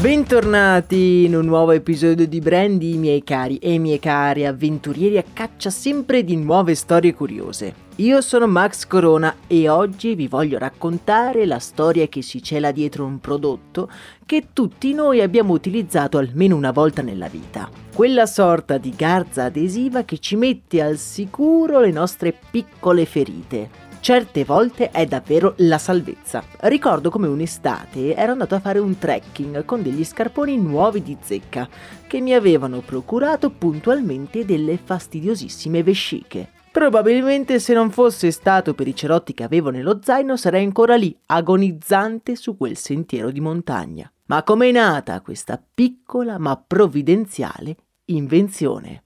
Bentornati in un nuovo episodio di Brandy, miei cari e miei cari avventurieri a caccia sempre di nuove storie curiose. Io sono Max Corona e oggi vi voglio raccontare la storia che si cela dietro un prodotto che tutti noi abbiamo utilizzato almeno una volta nella vita. Quella sorta di garza adesiva che ci mette al sicuro le nostre piccole ferite certe volte è davvero la salvezza. Ricordo come un'estate ero andato a fare un trekking con degli scarponi nuovi di zecca che mi avevano procurato puntualmente delle fastidiosissime vesciche. Probabilmente se non fosse stato per i cerotti che avevo nello zaino sarei ancora lì, agonizzante su quel sentiero di montagna. Ma com'è nata questa piccola ma provvidenziale invenzione?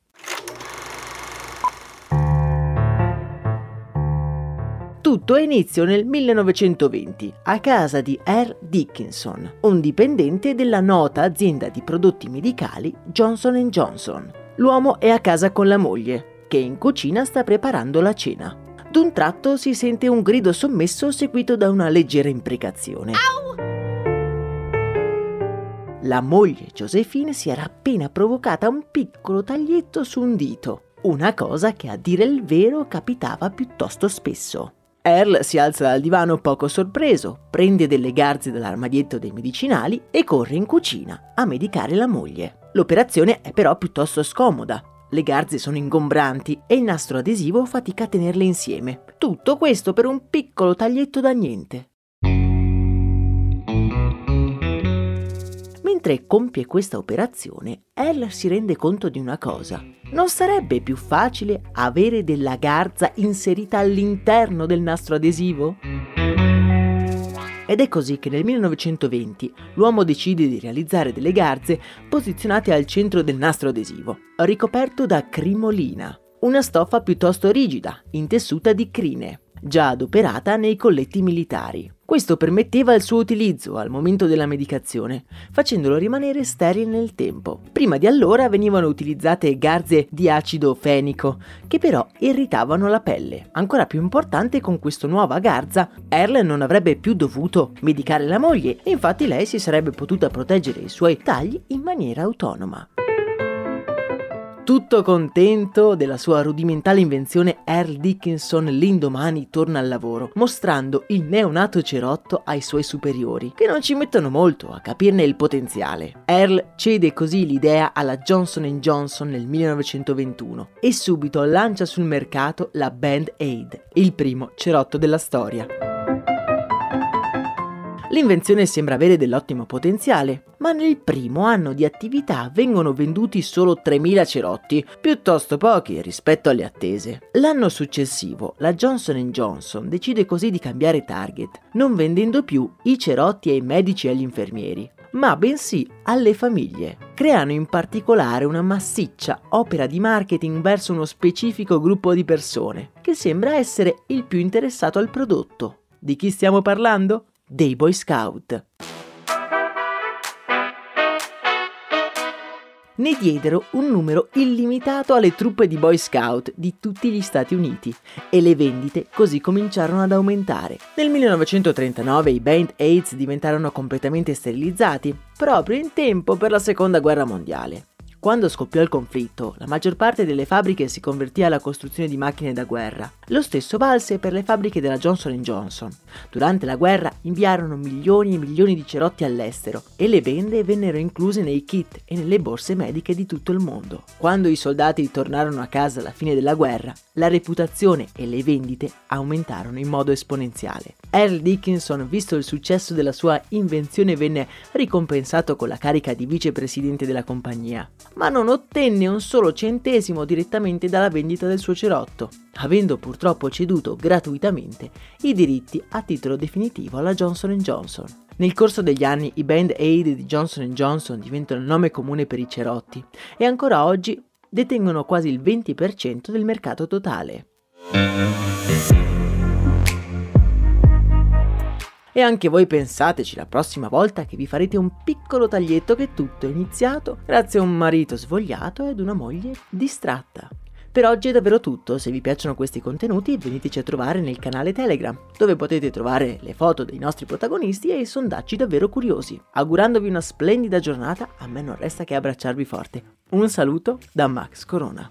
Tutto ha inizio nel 1920 a casa di R. Dickinson, un dipendente della nota azienda di prodotti medicali Johnson Johnson. L'uomo è a casa con la moglie, che in cucina sta preparando la cena. D'un tratto si sente un grido sommesso seguito da una leggera imprecazione. Au! La moglie Josephine si era appena provocata un piccolo taglietto su un dito, una cosa che a dire il vero capitava piuttosto spesso. Earl si alza dal divano poco sorpreso, prende delle garze dall'armadietto dei medicinali e corre in cucina a medicare la moglie. L'operazione è però piuttosto scomoda. Le garze sono ingombranti e il nastro adesivo fatica a tenerle insieme. Tutto questo per un piccolo taglietto da niente. Mentre compie questa operazione, Earl si rende conto di una cosa non sarebbe più facile avere della garza inserita all'interno del nastro adesivo? Ed è così che nel 1920 l'uomo decide di realizzare delle garze posizionate al centro del nastro adesivo, ricoperto da crimolina, una stoffa piuttosto rigida, intessuta di crine, già adoperata nei colletti militari. Questo permetteva il suo utilizzo al momento della medicazione, facendolo rimanere sterile nel tempo. Prima di allora venivano utilizzate garze di acido fenico, che però irritavano la pelle. Ancora più importante con questa nuova garza, Earl non avrebbe più dovuto medicare la moglie infatti lei si sarebbe potuta proteggere i suoi tagli in maniera autonoma. Tutto contento della sua rudimentale invenzione, Earl Dickinson l'indomani torna al lavoro, mostrando il neonato cerotto ai suoi superiori, che non ci mettono molto a capirne il potenziale. Earl cede così l'idea alla Johnson Johnson nel 1921 e subito lancia sul mercato la Band Aid, il primo cerotto della storia. L'invenzione sembra avere dell'ottimo potenziale, ma nel primo anno di attività vengono venduti solo 3.000 cerotti, piuttosto pochi rispetto alle attese. L'anno successivo la Johnson Johnson decide così di cambiare target, non vendendo più i cerotti ai medici e agli infermieri, ma bensì alle famiglie. Creano in particolare una massiccia opera di marketing verso uno specifico gruppo di persone, che sembra essere il più interessato al prodotto. Di chi stiamo parlando? dei Boy Scout. Ne diedero un numero illimitato alle truppe di Boy Scout di tutti gli Stati Uniti e le vendite così cominciarono ad aumentare. Nel 1939 i Band Aids diventarono completamente sterilizzati, proprio in tempo per la Seconda Guerra Mondiale. Quando scoppiò il conflitto, la maggior parte delle fabbriche si convertì alla costruzione di macchine da guerra. Lo stesso valse per le fabbriche della Johnson Johnson. Durante la guerra inviarono milioni e milioni di cerotti all'estero e le bende vennero incluse nei kit e nelle borse mediche di tutto il mondo. Quando i soldati tornarono a casa alla fine della guerra, la reputazione e le vendite aumentarono in modo esponenziale. Earl Dickinson, visto il successo della sua invenzione, venne ricompensato con la carica di vicepresidente della compagnia, ma non ottenne un solo centesimo direttamente dalla vendita del suo cerotto, avendo purtroppo ceduto gratuitamente i diritti a titolo definitivo alla Johnson Johnson. Nel corso degli anni i Band Aid di Johnson Johnson diventano il nome comune per i cerotti e ancora oggi detengono quasi il 20% del mercato totale. E anche voi pensateci la prossima volta che vi farete un piccolo taglietto che tutto è iniziato grazie a un marito svogliato ed una moglie distratta. Per oggi è davvero tutto, se vi piacciono questi contenuti veniteci a trovare nel canale Telegram, dove potete trovare le foto dei nostri protagonisti e i sondaggi davvero curiosi. Augurandovi una splendida giornata, a me non resta che abbracciarvi forte. Un saluto da Max Corona.